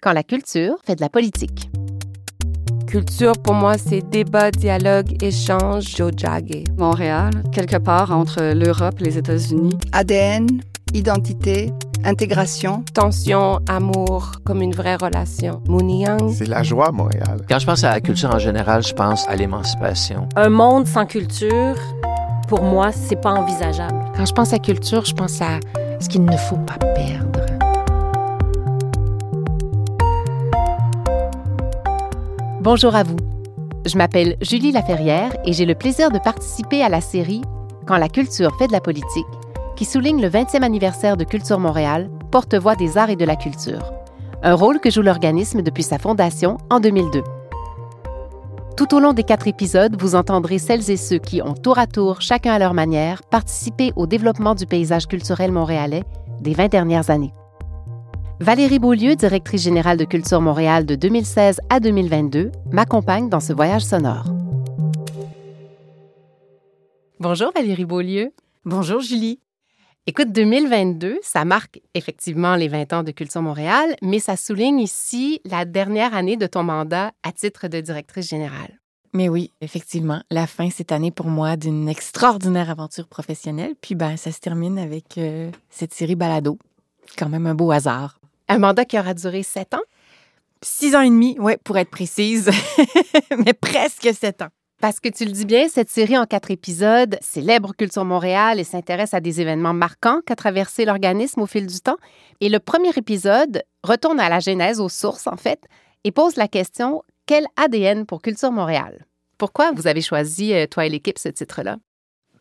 quand la culture fait de la politique. Culture, pour moi, c'est débat, dialogue, échange, jojage. Montréal, quelque part entre l'Europe et les États-Unis. ADN, identité, intégration. Tension, amour, comme une vraie relation. Mouniang. C'est la joie, Montréal. Quand je pense à la culture en général, je pense à l'émancipation. Un monde sans culture, pour moi, c'est pas envisageable. Quand je pense à culture, je pense à ce qu'il ne faut pas perdre. Bonjour à vous. Je m'appelle Julie Laferrière et j'ai le plaisir de participer à la série Quand la culture fait de la politique, qui souligne le 20e anniversaire de Culture Montréal, porte-voix des arts et de la culture, un rôle que joue l'organisme depuis sa fondation en 2002. Tout au long des quatre épisodes, vous entendrez celles et ceux qui ont tour à tour, chacun à leur manière, participé au développement du paysage culturel montréalais des 20 dernières années. Valérie Beaulieu, directrice générale de Culture Montréal de 2016 à 2022, m'accompagne dans ce voyage sonore. Bonjour Valérie Beaulieu. Bonjour Julie. Écoute, 2022, ça marque effectivement les 20 ans de Culture Montréal, mais ça souligne ici la dernière année de ton mandat à titre de directrice générale. Mais oui, effectivement, la fin cette année pour moi d'une extraordinaire aventure professionnelle. Puis ben, ça se termine avec euh, cette série Balado. Quand même un beau hasard. Un mandat qui aura duré sept ans? Six ans et demi, oui, pour être précise, mais presque sept ans. Parce que tu le dis bien, cette série en quatre épisodes célèbre Culture Montréal et s'intéresse à des événements marquants qu'a traversé l'organisme au fil du temps. Et le premier épisode retourne à la genèse, aux sources en fait, et pose la question quel ADN pour Culture Montréal? Pourquoi vous avez choisi, euh, toi et l'équipe, ce titre-là?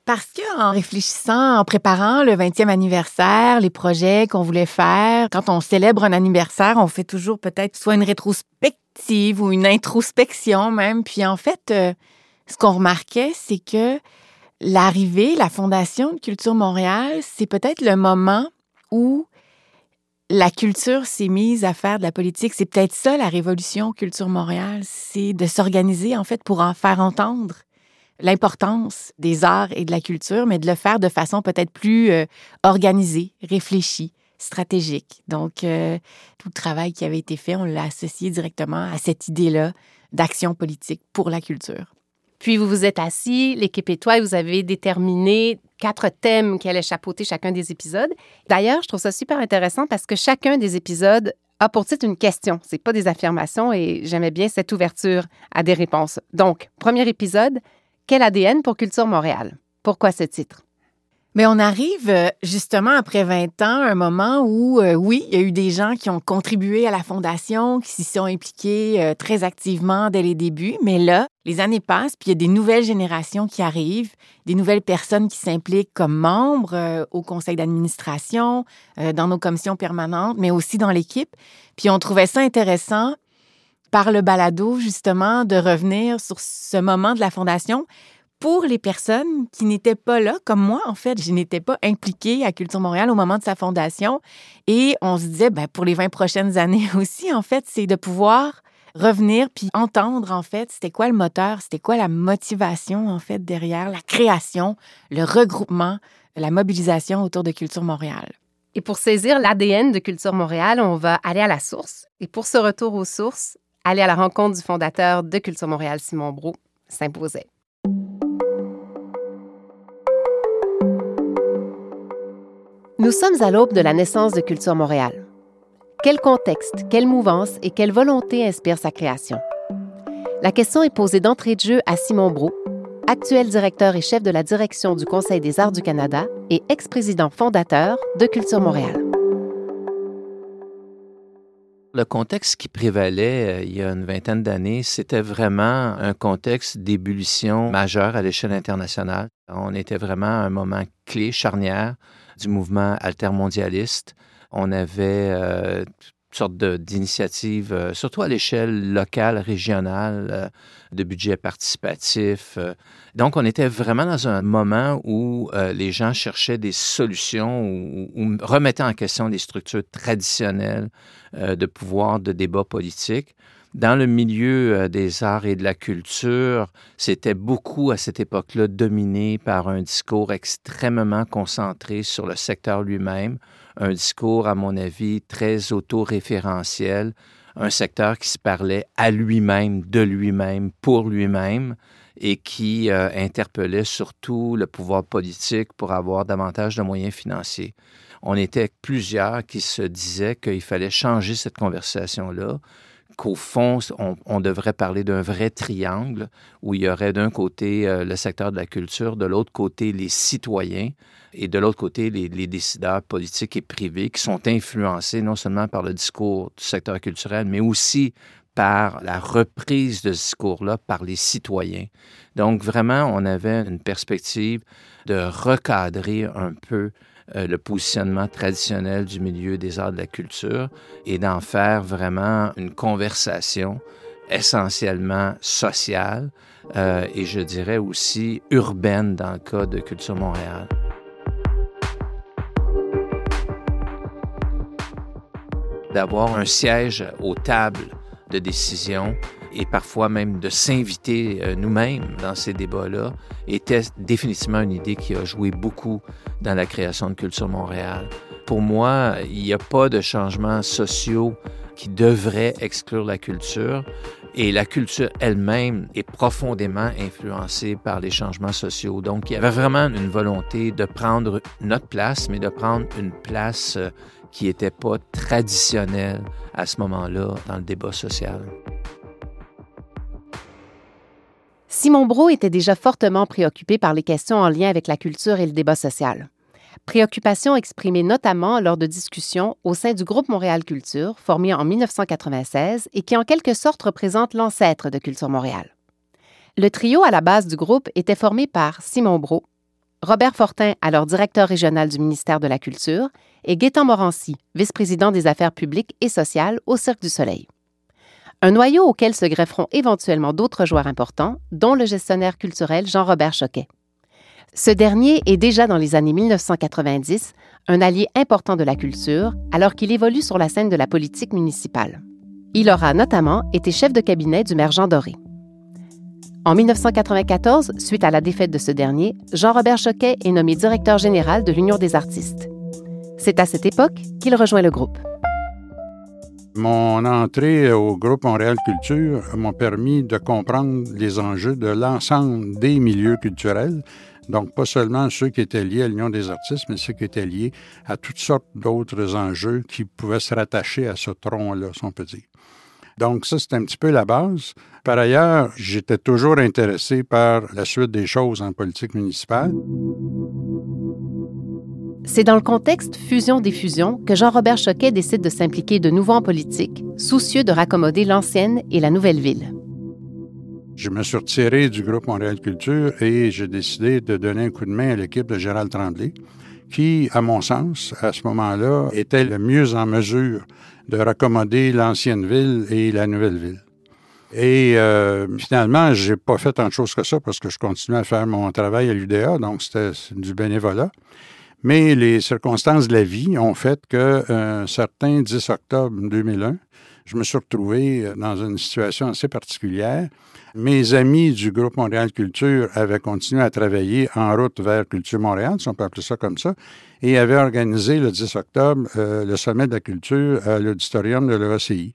Parce qu'en réfléchissant, en préparant le 20e anniversaire, les projets qu'on voulait faire, quand on célèbre un anniversaire, on fait toujours peut-être soit une rétrospective ou une introspection même. Puis en fait, euh, ce qu'on remarquait, c'est que l'arrivée, la fondation de Culture Montréal, c'est peut-être le moment où la culture s'est mise à faire de la politique. C'est peut-être ça la révolution Culture Montréal, c'est de s'organiser en fait pour en faire entendre l'importance des arts et de la culture, mais de le faire de façon peut-être plus euh, organisée, réfléchie, stratégique. Donc, euh, tout le travail qui avait été fait, on l'a associé directement à cette idée-là d'action politique pour la culture. Puis vous vous êtes assis, l'équipe et toi, et vous avez déterminé quatre thèmes qui allaient chapeauter chacun des épisodes. D'ailleurs, je trouve ça super intéressant parce que chacun des épisodes a pour titre une question. C'est pas des affirmations et j'aimais bien cette ouverture à des réponses. Donc, premier épisode, quel ADN pour Culture Montréal? Pourquoi ce titre? Mais on arrive euh, justement après 20 ans, un moment où, euh, oui, il y a eu des gens qui ont contribué à la fondation, qui s'y sont impliqués euh, très activement dès les débuts. Mais là, les années passent, puis il y a des nouvelles générations qui arrivent, des nouvelles personnes qui s'impliquent comme membres au conseil d'administration, dans nos commissions permanentes, mais aussi dans l'équipe. Puis on trouvait ça intéressant par le balado, justement, de revenir sur ce moment de la fondation pour les personnes qui n'étaient pas là, comme moi, en fait, je n'étais pas impliquée à Culture Montréal au moment de sa fondation. Et on se disait, ben, pour les 20 prochaines années aussi, en fait, c'est de pouvoir revenir puis entendre, en fait, c'était quoi le moteur, c'était quoi la motivation, en fait, derrière la création, le regroupement, la mobilisation autour de Culture Montréal. Et pour saisir l'ADN de Culture Montréal, on va aller à la source. Et pour ce retour aux sources, aller à la rencontre du fondateur de Culture Montréal, Simon Brault, s'imposait. Nous sommes à l'aube de la naissance de Culture Montréal. Quel contexte, quelle mouvance et quelle volonté inspire sa création? La question est posée d'entrée de jeu à Simon Brault, actuel directeur et chef de la direction du Conseil des arts du Canada et ex-président fondateur de Culture Montréal. Le contexte qui prévalait euh, il y a une vingtaine d'années, c'était vraiment un contexte d'ébullition majeure à l'échelle internationale. On était vraiment à un moment clé, charnière du mouvement altermondialiste. On avait euh, sorte d'initiative, euh, surtout à l'échelle locale, régionale, euh, de budget participatif. Euh. Donc, on était vraiment dans un moment où les gens cherchaient des solutions ou, ou, remettaient en question des structures traditionnelles de pouvoir, de débat politique. Dans le milieu des arts et de la culture, c'était beaucoup à cette époque-là dominé par un discours extrêmement concentré sur le secteur lui-même, un discours, à mon avis, très autoréférentiel, un secteur qui se parlait à lui-même, de lui-même, pour lui-même, et qui euh, interpellait surtout le pouvoir politique pour avoir davantage de moyens financiers. On était plusieurs qui se disaient qu'il fallait changer cette conversation-là, qu'au fond, on, devrait parler d'un vrai triangle où il y aurait d'un côté euh, le secteur de la culture, de l'autre côté les citoyens et de l'autre côté les, les, décideurs politiques et privés qui sont influencés non seulement par le discours du secteur culturel, mais aussi par la reprise de ce discours-là par les citoyens. Donc vraiment, on avait une perspective de recadrer un peu euh, le positionnement traditionnel du milieu des arts de la culture et d'en faire vraiment une conversation essentiellement sociale euh, et je dirais aussi urbaine dans le cas de Culture Montréal. D'avoir un siège aux tables de décision et parfois même de s'inviter euh, nous-mêmes dans ces débats-là était définitivement une idée qui a joué beaucoup dans la création de Culture Montréal. Pour moi, il n'y a pas de changements sociaux qui devraient exclure la culture et la culture elle-même est profondément influencée par les changements sociaux. Donc, il y avait vraiment une volonté de prendre notre place, mais de prendre une place euh, qui n'était pas traditionnelle à ce moment-là dans le débat social. Simon Brault était déjà fortement préoccupé par les questions en lien avec la culture et le débat social. Préoccupation exprimée notamment lors de discussions au sein du groupe Montréal Culture, formé en 1996 et qui en quelque sorte représente l'ancêtre de Culture Montréal. Le trio à la base du groupe était formé par Simon Brault, Robert Fortin, alors directeur régional du ministère de la Culture, et Gaétan Morancy, vice-président des affaires publiques et sociales au Cirque du Soleil un noyau auquel se grefferont éventuellement d'autres joueurs importants, dont le gestionnaire culturel Jean-Robert Choquet. Ce dernier est déjà dans les années 1990 un allié important de la culture alors qu'il évolue sur la scène de la politique municipale. Il aura notamment été chef de cabinet du maire Jean Doré. En 1994, suite à la défaite de ce dernier, Jean-Robert Choquet est nommé directeur général de l'Union des artistes. C'est à cette époque qu'il rejoint le groupe. Mon entrée au groupe Montréal Culture m'a permis de comprendre les enjeux de l'ensemble des milieux culturels. Donc, pas seulement ceux qui étaient liés à l'Union des artistes, mais ceux qui étaient liés à toutes sortes d'autres enjeux qui pouvaient se rattacher à ce tronc-là, si on peut dire. Donc, ça, c'est un petit peu la base. Par ailleurs, j'étais toujours intéressé par la suite des choses en politique municipale. C'est dans le contexte fusion-diffusion que Jean-Robert Choquet décide de s'impliquer de nouveau en politique, soucieux de raccommoder l'ancienne et la nouvelle ville. Je me suis retiré du groupe Montréal Culture et j'ai décidé de donner un coup de main à l'équipe de Gérald Tremblay, qui, à mon sens, à ce moment-là, était le mieux en mesure de raccommoder l'ancienne ville et la nouvelle ville. Et euh, finalement, j'ai pas fait tant de choses que ça parce que je continuais à faire mon travail à l'UDA, donc c'était du bénévolat. Mais les circonstances de la vie ont fait qu'un euh, certain 10 octobre 2001, je me suis retrouvé dans une situation assez particulière. Mes amis du groupe Montréal Culture avaient continué à travailler en route vers Culture Montréal, si on peut appeler ça comme ça, et avaient organisé le 10 octobre euh, le sommet de la culture à l'auditorium de l'EACI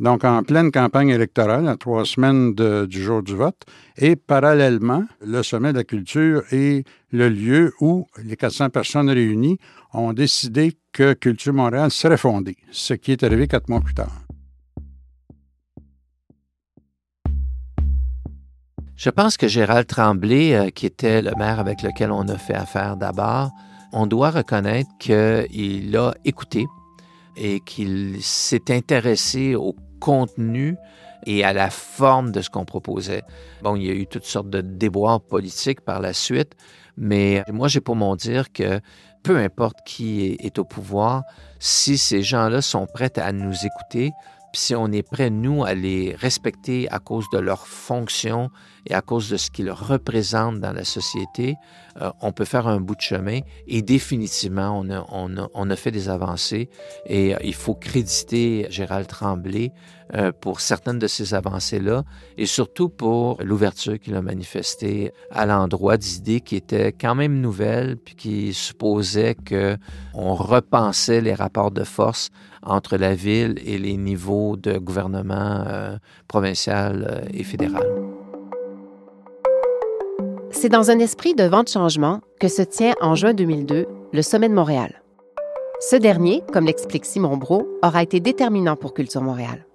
donc en pleine campagne électorale, à trois semaines du jour du vote. Et parallèlement, le Sommet de la culture est le lieu où les 400 personnes réunies ont décidé que Culture Montréal serait fondée, ce qui est arrivé quatre mois plus tard. Je pense que Gérald Tremblay, euh, qui était le maire avec lequel on a fait affaire d'abord, on doit reconnaître qu'il a écouté et qu'il s'est intéressé au contenu et à la forme de ce qu'on proposait. Bon, il y a eu toutes sortes de déboires politiques par la suite, mais moi, j'ai pour mon dire que peu importe qui est, au pouvoir, si ces gens-là sont prêts à nous écouter, puis si on est prêt, nous, à les respecter à cause de leur fonction et à cause de ce qu'ils représentent dans la société, euh, on peut faire un bout de chemin et définitivement, on a, on a, on a fait des avancées. Et euh, il faut créditer Gérald Tremblay euh, pour certaines de ces avancées-là et surtout pour l'ouverture qu'il a manifestée à l'endroit d'idées qui étaient quand même nouvelles puis qui supposaient qu'on repensait les rapports de force entre la ville et les niveaux de gouvernement euh, provincial euh, et fédéral. C'est dans un esprit de vent de changement que se tient en juin 2002 le Sommet de Montréal. Ce dernier, comme l'explique Simon Brault, aura été déterminant pour Culture Montréal.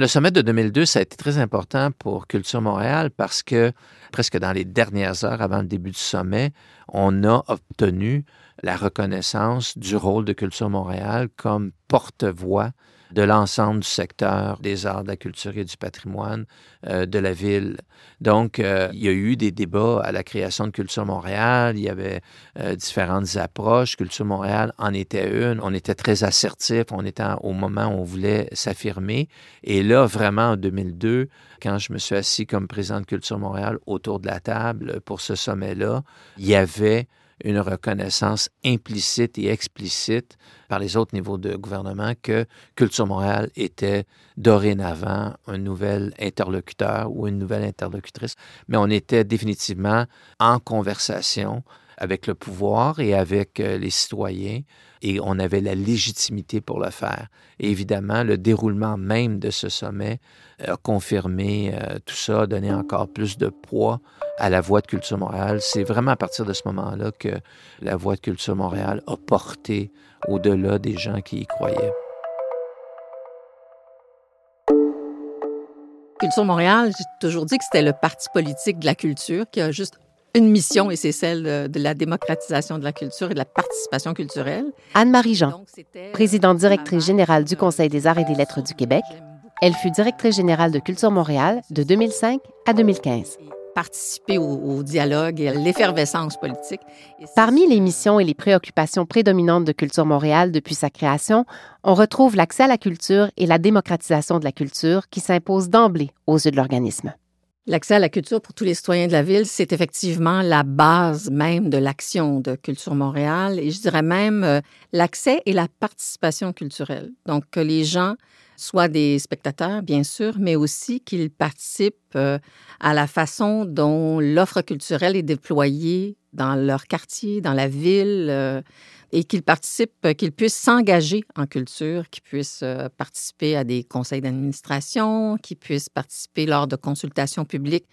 Le sommet de 2002, ça a été très important pour Culture Montréal parce que presque dans les dernières heures avant le début du sommet, on a obtenu la reconnaissance du rôle de Culture Montréal comme porte-voix de l'ensemble du secteur des arts, de la culture et du patrimoine euh, de la ville. Donc, euh, il y a eu des débats à la création de Culture Montréal, il y avait euh, différentes approches. Culture Montréal en était une. On était très assertif, on était au moment où on voulait s'affirmer. Et là, vraiment, en 2002, quand je me suis assis comme président de Culture Montréal autour de la table pour ce sommet-là, il y avait une reconnaissance implicite et explicite par les autres niveaux de gouvernement que Culture Montréal était dorénavant un nouvel interlocuteur ou une nouvelle interlocutrice, mais on était définitivement en conversation avec le pouvoir et avec euh, les citoyens et on avait la légitimité pour le faire. Évidemment, le déroulement même de ce sommet a confirmé euh, tout ça, a donné encore plus de poids à la Voix de Culture Montréal. C'est vraiment à partir de ce moment-là que la Voix de Culture Montréal a porté au-delà des gens qui y croyaient. Culture Montréal, j'ai toujours dit que c'était le parti politique de la culture qui a juste une mission et c'est celle de, la démocratisation de la culture et de la participation culturelle. Anne-Marie Jean, présidente directrice générale du Conseil des arts et des lettres du Québec, elle fut directrice générale de Culture Montréal de 2005 à 2015 participer au, dialogue et à l'effervescence politique. Parmi les missions et les préoccupations prédominantes de Culture Montréal depuis sa création, on retrouve l'accès à la culture et la démocratisation de la culture qui s'imposent d'emblée aux yeux de l'organisme. L'accès à la culture pour tous les citoyens de la ville, c'est effectivement la base même de l'action de Culture Montréal et je dirais même euh, l'accès et la participation culturelle. Donc, que les gens soit des spectateurs, bien sûr, mais aussi qu'ils participent euh, à la façon dont l'offre culturelle est déployée dans leur quartier, dans la ville, euh, et qu'ils participent, euh, qu'ils puissent s'engager en culture, qu'ils puissent participer à des conseils d'administration, qu'ils puissent participer lors de consultations publiques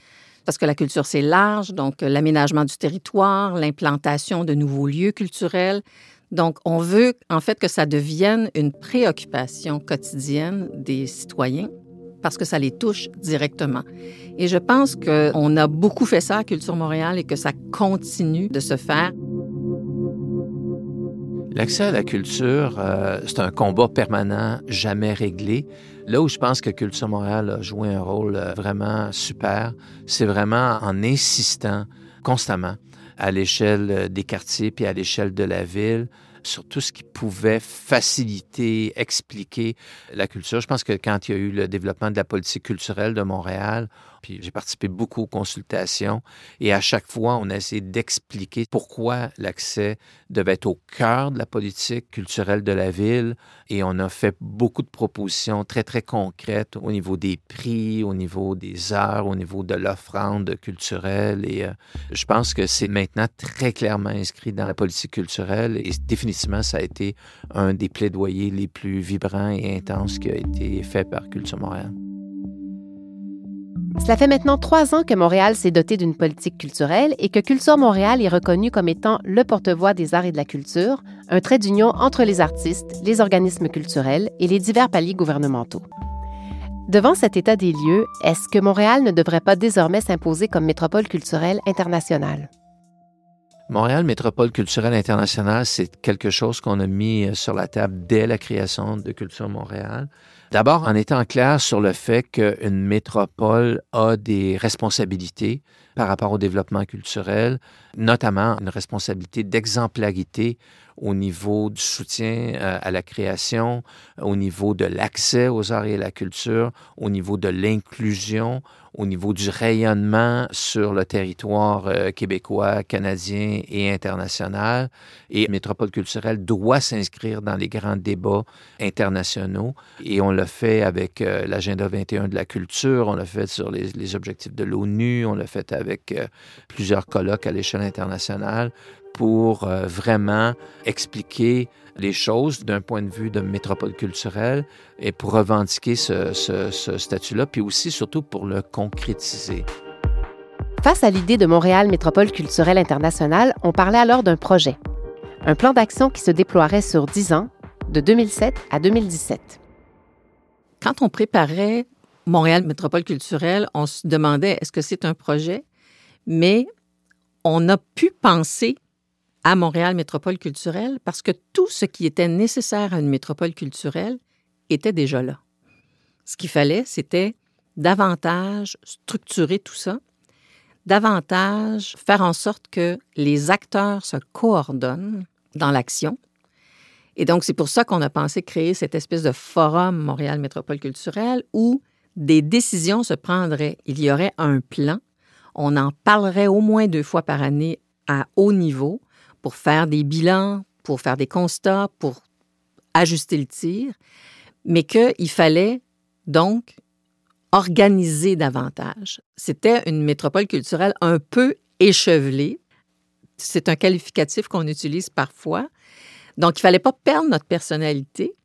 parce que la culture, c'est large, donc l'aménagement du territoire, l'implantation de nouveaux lieux culturels. Donc, on veut en fait que ça devienne une préoccupation quotidienne des citoyens parce que ça les touche directement. Et je pense qu'on a beaucoup fait ça à Culture Montréal et que ça continue de se faire. L'accès à la culture, euh, c'est un combat permanent, jamais réglé. Là où je pense que Culture Montréal a joué un rôle euh, vraiment super, c'est vraiment en insistant constamment à l'échelle euh, des quartiers puis à l'échelle de la ville sur tout ce qui pouvait faciliter, expliquer la culture. Je pense que quand il y a eu le développement de la politique culturelle de Montréal, j'ai participé beaucoup aux consultations. Et à chaque fois, on a essayé d'expliquer pourquoi l'accès devait être au cœur de la politique culturelle de la ville. Et on a fait beaucoup de propositions très, très concrètes au niveau des prix, au niveau des heures, au niveau de l'offrande culturelle. Et euh, je pense que c'est maintenant très clairement inscrit dans la politique culturelle. Et définitivement, ça a été un des plaidoyers les plus vibrants et intenses qui a été fait par Culture Montréal. Cela fait maintenant trois ans que Montréal s'est doté d'une politique culturelle et que Culture Montréal est reconnu comme étant le porte-voix des arts et de la culture, un trait d'union entre les artistes, les organismes culturels et les divers paliers gouvernementaux. Devant cet état des lieux, est-ce que Montréal ne devrait pas désormais s'imposer comme métropole culturelle internationale? Montréal Métropole culturelle internationale, c'est quelque chose qu'on a mis sur la table dès la création de Culture Montréal. D'abord, en étant clair sur le fait qu'une métropole a des responsabilités par rapport au développement culturel, notamment une responsabilité d'exemplarité au niveau du soutien euh, à la création, au niveau de l'accès aux arts et à la culture, au niveau de l'inclusion, au niveau du rayonnement sur le territoire euh, québécois, canadien et international. Et Métropole culturelle doit s'inscrire dans les grands débats internationaux. Et on l'a fait avec euh, l'agenda 21 de la culture, on l'a fait sur les, les objectifs de l'ONU, on l'a fait avec plusieurs colloques à l'échelle internationale pour euh, vraiment expliquer les choses d'un point de vue de métropole culturelle et pour revendiquer ce, ce statut-là, puis aussi surtout pour le concrétiser. Face à l'idée de Montréal Métropole culturelle internationale, on parlait alors d'un projet, un plan d'action qui se déploierait sur 10 ans, de 2007 à 2017. Quand on préparait Montréal Métropole culturelle, on se demandait est-ce que c'est un projet, mais on a pu penser à Montréal Métropole culturelle parce que tout ce qui était nécessaire à une métropole culturelle était déjà là. Ce qu'il fallait, c'était davantage structurer tout ça, davantage faire en sorte que les acteurs se coordonnent dans l'action. Et donc, c'est pour ça qu'on a pensé créer cette espèce de forum Montréal Métropole culturelle où des décisions se prendraient. Il y aurait un plan. On en parlerait au moins deux fois par année à haut niveau pour faire des bilans, pour faire des constats, pour ajuster le tir, mais qu'il fallait donc organiser davantage. C'était une métropole culturelle un peu échevelée. C'est un qualificatif qu'on utilise parfois. Donc, il ne fallait pas perdre notre personnalité,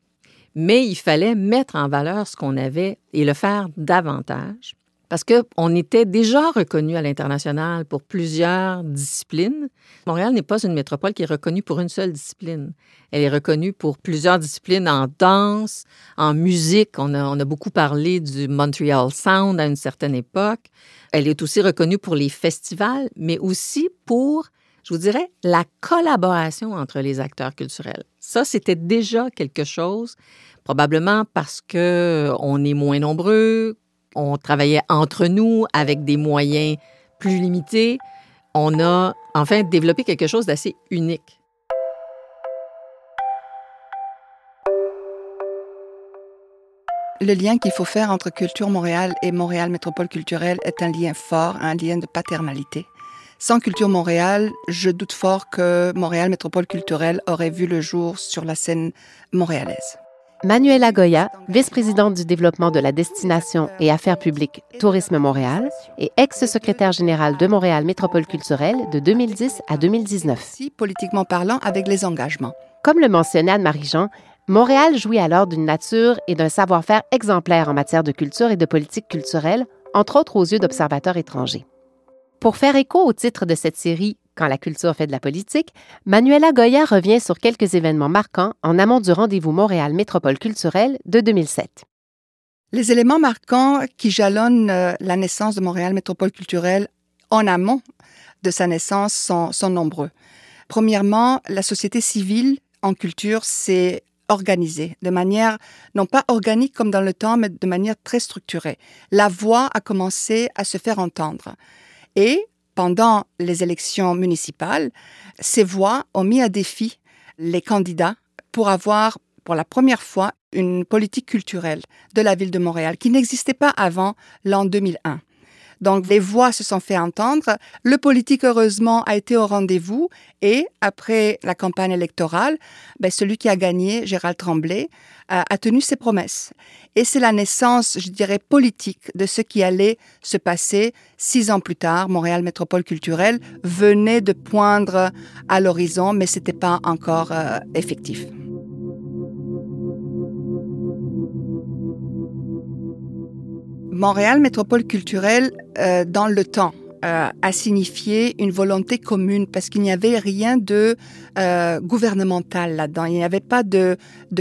mais il fallait mettre en valeur ce qu'on avait et le faire davantage parce qu'on était déjà reconnu à l'international pour plusieurs disciplines. Montréal n'est pas une métropole qui est reconnue pour une seule discipline. Elle est reconnue pour plusieurs disciplines en danse, en musique. On a, beaucoup parlé du Montreal Sound à une certaine époque. Elle est aussi reconnue pour les festivals, mais aussi pour, je vous dirais, la collaboration entre les acteurs culturels. Ça, c'était déjà quelque chose, probablement parce que on est moins nombreux, on travaillait entre nous avec des moyens plus limités. On a enfin développé quelque chose d'assez unique. Le lien qu'il faut faire entre Culture Montréal et Montréal Métropole culturelle est un lien fort, un lien de paternalité. Sans Culture Montréal, je doute fort que Montréal Métropole culturelle aurait vu le jour sur la scène montréalaise. Manuela Goya, vice-présidente du développement de la destination et affaires publiques Tourisme Montréal et ex-secrétaire générale de Montréal Métropole culturelle de 2010 à 2019. Si, politiquement parlant, avec les engagements. Comme le mentionnait Anne-Marie-Jean, Montréal jouit alors d'une nature et d'un savoir-faire exemplaires en matière de culture et de politique culturelle, entre autres aux yeux d'observateurs étrangers. Pour faire écho au titre de cette série quand la culture fait de la politique, Manuela Goya revient sur quelques événements marquants en amont du rendez-vous Montréal Métropole culturelle de 2007. Les éléments marquants qui jalonnent euh, la naissance de Montréal Métropole culturelle en amont de sa naissance sont, sont nombreux. Premièrement, la société civile en culture s'est organisée de manière non pas organique comme dans le temps, mais de manière très structurée. La voix a commencé à se faire entendre. Et pendant les élections municipales, ces voix ont mis à défi les candidats pour avoir pour la première fois une politique culturelle de la ville de Montréal qui n'existait pas avant l'an 2001. Donc les voix se sont fait entendre. Le politique, heureusement, a été au rendez-vous. Et après la campagne électorale, ben, celui qui a gagné, Gérald Tremblay, a, a tenu ses promesses. Et c'est la naissance, je dirais, politique de ce qui allait se passer six ans plus tard. Montréal Métropole culturelle venait de poindre à l'horizon, mais c'était pas encore euh, effectif. Montréal Métropole culturelle, euh, dans le temps, euh, a signifié une volonté commune parce qu'il n'y avait rien de euh, gouvernemental là-dedans. Il n'y avait pas de,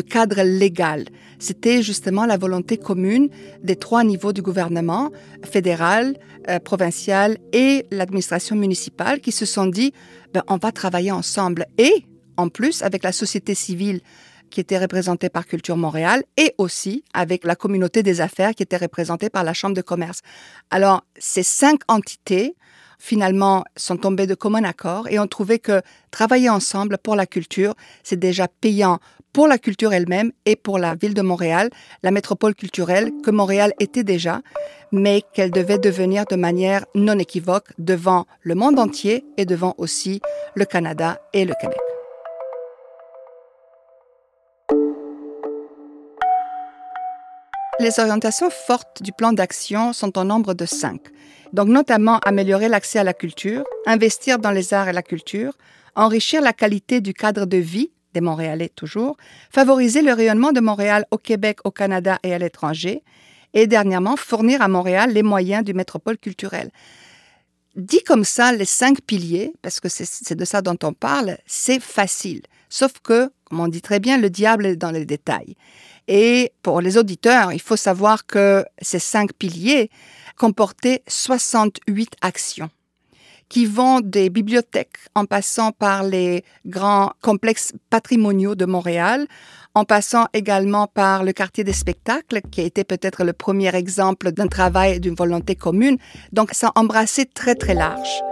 cadre légal. C'était justement la volonté commune des trois niveaux du gouvernement, fédéral, provincial et l'administration municipale, qui se sont dit, ben, on va travailler ensemble. Et, en plus, avec la société civile qui était représentée par Culture Montréal et aussi avec la communauté des affaires qui était représentée par la Chambre de commerce. Alors, ces cinq entités finalement sont tombés de commun accord et ont trouvé que travailler ensemble pour la culture, c'est déjà payant pour la culture elle-même et pour la ville de Montréal, la métropole culturelle que Montréal était déjà, mais qu'elle devait devenir de manière non équivoque devant le monde entier et devant aussi le Canada et le Québec. Les orientations fortes du plan d'action sont au nombre de cinq. Donc notamment améliorer l'accès à la culture, investir dans les arts et la culture, enrichir la qualité du cadre de vie des Montréalais toujours, favoriser le rayonnement de Montréal au Québec, au Canada et à l'étranger, et dernièrement fournir à Montréal les moyens du métropole culturel. Dit comme ça, les cinq piliers, parce que c'est de ça dont on parle, c'est facile. Sauf que, comme on dit très bien, le diable est dans les détails. Et pour les auditeurs, il faut savoir que ces cinq piliers comportaient 68 actions qui vont des bibliothèques en passant par les grands complexes patrimoniaux de Montréal, en passant également par le quartier des spectacles, qui a été peut-être le premier exemple d'un travail, d'une volonté commune. Donc ça a embrassé très très large.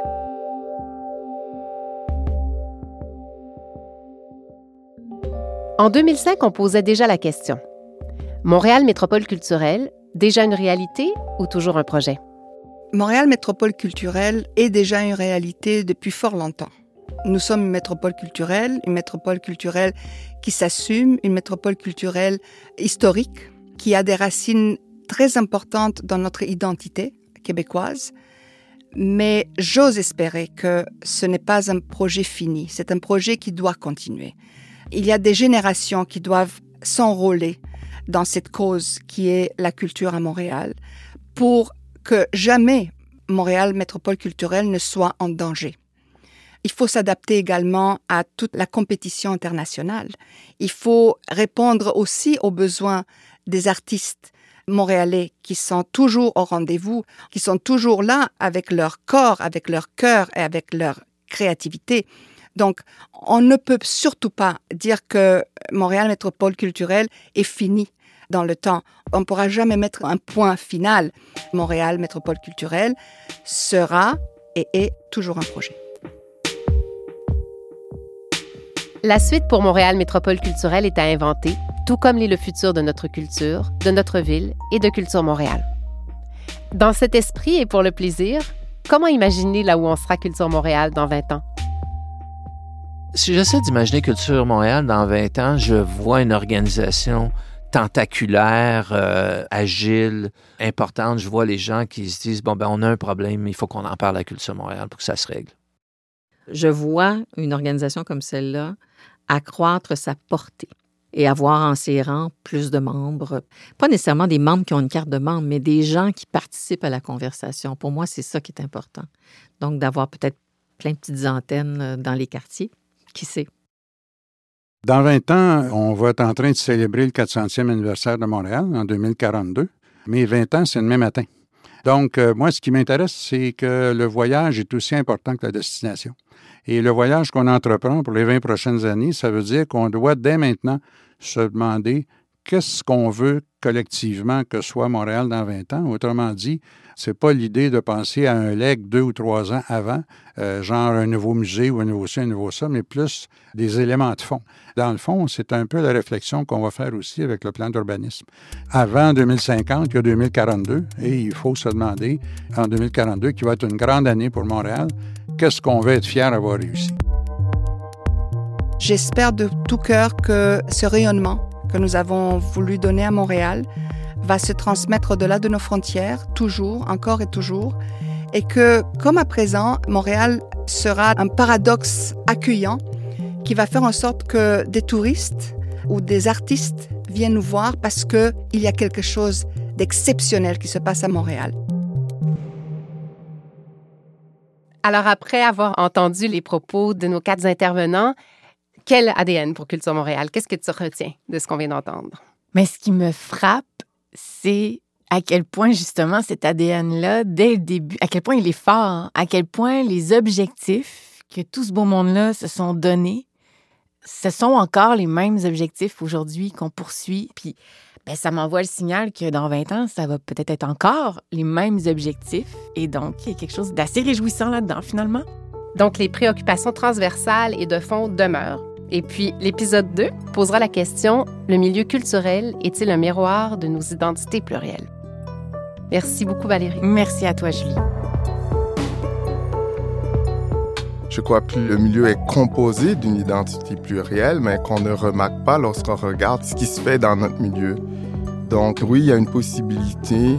En 2005, on posait déjà la question. Montréal métropole culturelle, déjà une réalité ou toujours un projet? Montréal Métropole culturelle est déjà une réalité depuis fort longtemps. Nous sommes une métropole culturelle, une métropole culturelle qui s'assume, une métropole culturelle historique, qui a des racines très importantes dans notre identité québécoise. Mais j'ose espérer que ce n'est pas un projet fini, c'est un projet qui doit continuer. Il y a des générations qui doivent s'enrôler dans cette cause qui est la culture à Montréal pour que jamais Montréal Métropole culturelle ne soit en danger. Il faut s'adapter également à toute la compétition internationale. Il faut répondre aussi aux besoins des artistes montréalais qui sont toujours au rendez-vous, qui sont toujours là avec leur corps, avec leur cœur et avec leur créativité. Donc, on ne peut surtout pas dire que Montréal Métropole culturelle est fini dans le temps. On ne pourra jamais mettre un point final. Montréal, métropole culturelle, sera et est toujours un projet. La suite pour Montréal Métropole culturelle est à inventer, tout comme l'est le futur de notre culture, de notre ville et de Culture Montréal. Dans cet esprit et pour le plaisir, comment imaginer là où on sera Culture Montréal dans 20 ans? Si j'essaie d'imaginer Culture Montréal dans 20 ans, je vois une organisation tentaculaire, euh, agile, importante. Je vois les gens qui se disent, bon, ben, on a un problème, il faut qu'on en parle à Culture Montréal pour que ça se règle. Je vois une organisation comme celle-là accroître sa portée et avoir en ses rangs plus de membres. Pas nécessairement des membres qui ont une carte de membre, mais des gens qui participent à la conversation. Pour moi, c'est ça qui est important. Donc, d'avoir peut-être plein de petites antennes euh, dans les quartiers. Qui sait? Dans 20 ans, on va être en train de célébrer le 400e anniversaire de Montréal en 2042. Mais 20 ans, c'est le même matin. Donc, euh, moi, ce qui m'intéresse, c'est que le voyage est aussi important que la destination. Et le voyage qu'on entreprend pour les 20 prochaines années, ça veut dire qu'on doit dès maintenant se demander qu'est-ce qu'on veut collectivement que soit Montréal dans 20 ans? Autrement dit, c'est pas l'idée de penser à un leg deux ou trois ans avant, euh, genre un nouveau musée ou un nouveau ci, un nouveau ça, mais plus des éléments de fond. Dans le fond, c'est un peu la réflexion qu'on va faire aussi avec le plan d'urbanisme. Avant 2050, il y a 2042, et il faut se demander, en 2042, qui va être une grande année pour Montréal, qu'est-ce qu'on va être fier d'avoir réussi? J'espère de tout cœur que ce rayonnement que nous avons voulu donner à Montréal va se transmettre au-delà de nos frontières, toujours, encore et toujours, et que, comme à présent, Montréal sera un paradoxe accueillant qui va faire en sorte que des touristes ou des artistes viennent nous voir parce qu'il y a quelque chose d'exceptionnel qui se passe à Montréal. Alors, après avoir entendu les propos de nos quatre intervenants, quel ADN pour Culture Montréal? Qu'est-ce que tu retiens de ce qu'on vient d'entendre? Mais ce qui me frappe, c'est à quel point justement cet ADN-là, dès le début, à quel point il est fort, à quel point les objectifs que tout ce beau monde-là se sont donnés, ce sont encore les mêmes objectifs aujourd'hui qu'on poursuit. Puis ben, ça m'envoie le signal que dans 20 ans, ça va peut-être être encore les mêmes objectifs. Et donc, il y a quelque chose d'assez réjouissant là-dedans, finalement. Donc, les préoccupations transversales et de fond demeurent. Et puis, l'épisode 2 posera la question Le milieu culturel est-il un miroir de nos identités plurielles? Merci beaucoup, Valérie. Merci à toi, Julie. Je crois que le milieu est composé d'une identité plurielle, mais qu'on ne remarque pas lorsqu'on regarde ce qui se fait dans notre milieu. Donc oui, il y a une possibilité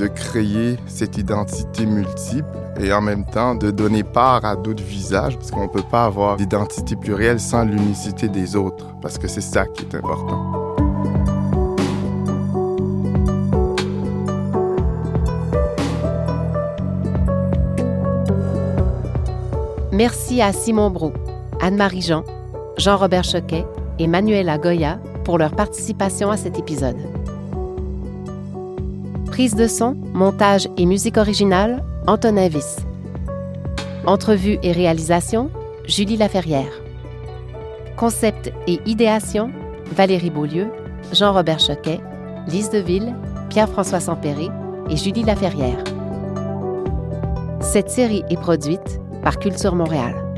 de créer cette identité multiple et en même temps de donner part à d'autres visages, parce qu'on ne peut pas avoir d'identité plurielle sans l'unicité des autres, parce que c'est ça qui est important. Merci à Simon Brault, Anne-Marie Jean, Jean-Robert Choquet et Manuela Goya pour leur participation à cet épisode. Prise de son, montage et musique originale, Antonin Viss. Entrevue et réalisation, Julie Laferrière. Concept et idéation, Valérie Beaulieu, Jean-Robert Choquet, Lise Deville, Pierre-François Sampéré et Julie Laferrière. Cette série est produite par Culture Montréal.